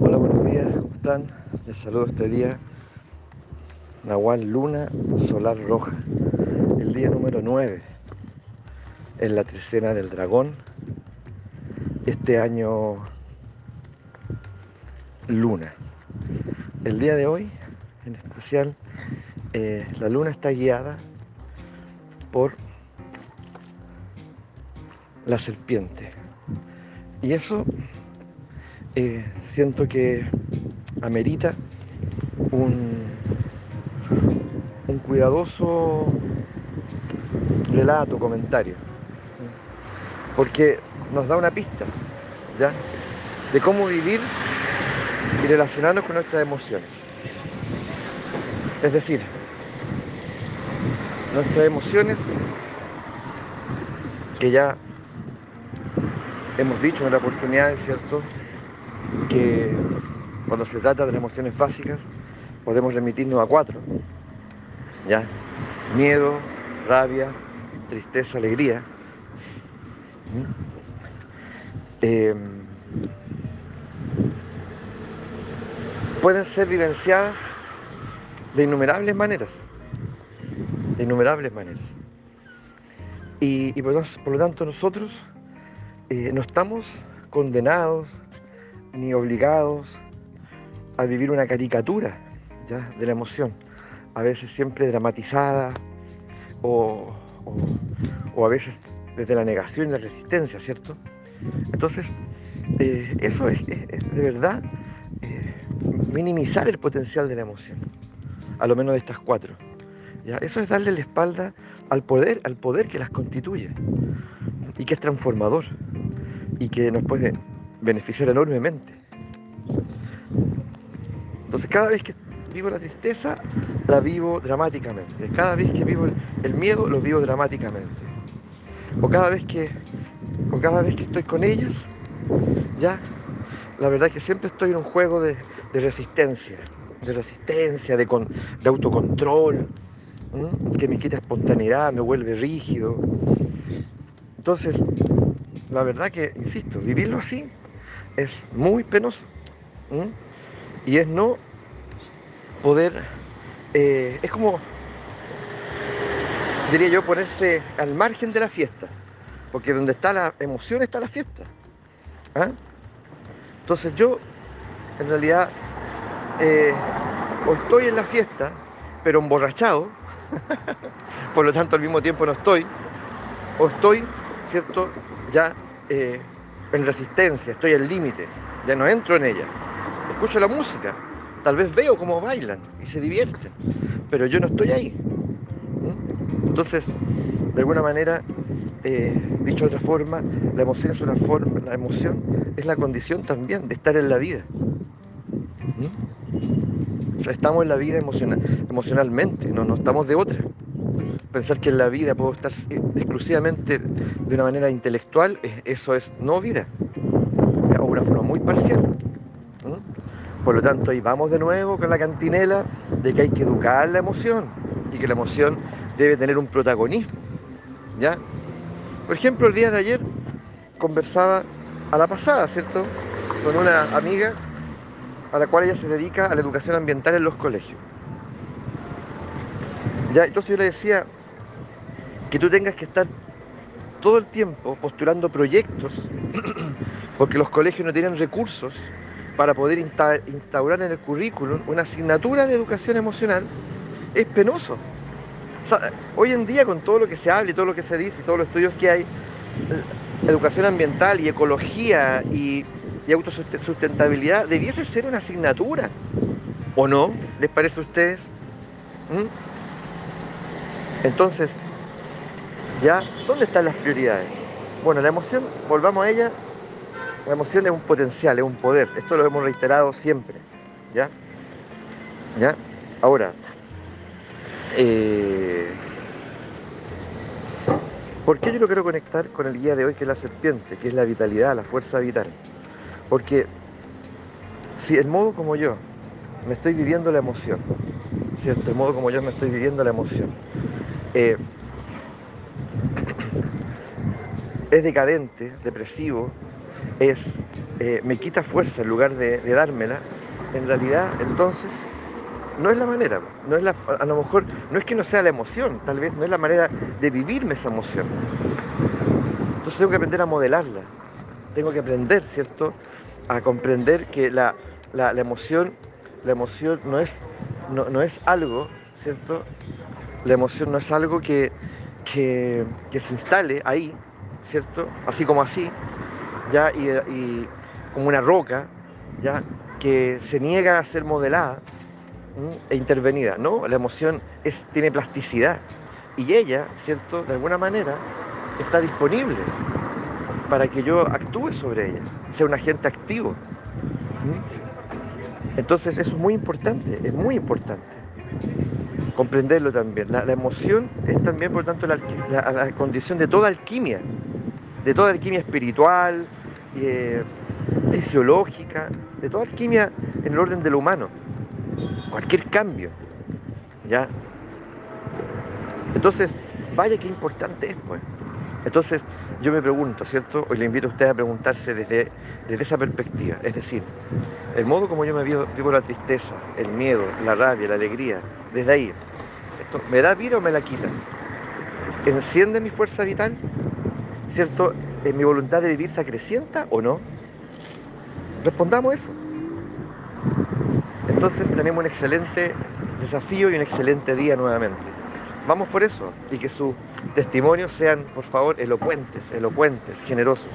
Hola, buenos días, ¿cómo están? Les saludo este día. Nahual Luna Solar Roja, el día número 9 en la trecena del dragón. Este año Luna. El día de hoy, en especial, eh, la luna está guiada por la serpiente. Y eso eh, siento que amerita un, un cuidadoso relato, comentario, porque nos da una pista ¿ya? de cómo vivir y relacionarnos con nuestras emociones. Es decir, nuestras emociones que ya hemos dicho en la oportunidad, cierto, que cuando se trata de emociones básicas podemos remitirnos a cuatro. ¿Ya? Miedo, rabia, tristeza, alegría. Eh, pueden ser vivenciadas de innumerables maneras. De innumerables maneras. Y, por, lo tanto nosotros eh, no estamos condenados ni obligados a vivir una caricatura ¿ya? de la emoción, a veces siempre dramatizada o, a veces desde la negación y la resistencia, ¿cierto? Entonces, eh, eso es, de verdad eh, minimizar el potencial de la emoción, a lo menos de estas cuatro. ¿ya? Eso es darle la espalda al poder, al poder que las constituye y que es transformador y que nos puede beneficiar enormemente. Entonces cada vez que vivo la tristeza, la vivo dramáticamente. Cada vez que vivo el, miedo, lo vivo dramáticamente. O cada vez que, o cada vez que estoy con ellas, ya, la verdad es que siempre estoy en un juego de, resistencia, de resistencia, de, de autocontrol, que me quita espontaneidad, me vuelve rígido. Entonces, la verdad que, insisto, vivirlo así es muy penoso. Y es no poder, eh, es como, diría yo, ponerse al margen de la fiesta. Porque donde está la emoción está la fiesta. ¿ah? Entonces yo, en realidad, eh, o estoy en la fiesta, pero emborrachado, por lo tanto al mismo tiempo no estoy, o estoy, ¿cierto? Ya eh, en resistencia, estoy al límite, ya no entro en ella. Escucho la música, tal vez veo cómo bailan y se divierten, pero yo no estoy ahí. Entonces, de alguna manera, eh, dicho de otra forma, la emoción es una forma, la emoción es la condición también de estar en la vida. O sea, estamos en la vida emocional, emocionalmente, no, no estamos de otra. Pensar que en la vida puedo estar exclusivamente de una manera intelectual, eso es no vida, o una forma muy parcial. Por lo tanto, ahí vamos de nuevo con la cantinela de que hay que educar la emoción y que la emoción debe tener un protagonismo. ¿Ya? Por ejemplo, el día de ayer conversaba a la pasada, ¿cierto? Con una amiga a la cual ella se dedica a la educación ambiental en los colegios. Ya, entonces yo le decía que tú tengas que estar todo el tiempo postulando proyectos, porque los colegios no tienen recursos para poder instaurar en el currículum una asignatura de educación emocional, es penoso. hoy en día con todo lo que se habla y todo lo que se dice y todos los estudios que hay, educación ambiental y ecología y y autosustentabilidad debiese ser una asignatura. ¿O no? ¿Les parece a ustedes? ¿Mm? Entonces, ¿ya? ¿Dónde están las prioridades? Bueno, la emoción, volvamos a ella, la emoción es un potencial, es un poder. Esto lo hemos reiterado siempre. ¿Ya? ¿Ya? Ahora, eh, ¿por qué yo lo quiero conectar con el guía de hoy, que es la serpiente, que es la vitalidad, la fuerza vital? Porque si el modo como yo me estoy viviendo la emoción, ¿cierto? El modo como yo me estoy viviendo la emoción, eh, es decadente, depresivo, es eh, me quita fuerza en lugar de, dármela, en realidad entonces no es la manera, no es la, a lo mejor no es que no sea la emoción, tal vez no es la manera de vivirme esa emoción. Entonces tengo que aprender a modelarla, tengo que aprender, ¿cierto? A comprender que la, emoción, la emoción no es, no, es algo, ¿cierto? La emoción no es algo que, que, se instale ahí, ¿cierto? Así como así, ya, y, como una roca, ya, que se niega a ser modelada e intervenida, ¿no? La emoción es, tiene plasticidad y ella, ¿cierto? De alguna manera está disponible para que yo actúe sobre ella, sea un agente activo. Entonces eso es muy importante, es muy importante comprenderlo también. La, emoción es también, por tanto, la, condición de toda alquimia, de toda alquimia espiritual, eh, fisiológica, de toda alquimia en el orden de lo humano. Cualquier cambio, ¿ya? Entonces, vaya qué importante es, pues. Entonces, yo me pregunto, ¿cierto? Hoy le invito a usted a preguntarse desde, desde esa perspectiva. Es decir, el modo como yo me vivo, vivo la tristeza, el miedo, la rabia, la alegría, desde ahí, ¿esto me da vida o me la quita? ¿Enciende mi fuerza vital? ¿Cierto? ¿En mi voluntad de vivir se acrecienta o no? Respondamos eso. Entonces tenemos un excelente desafío y un excelente día nuevamente. Vamos por eso y que sus testimonios sean, por favor, elocuentes, elocuentes, generosos.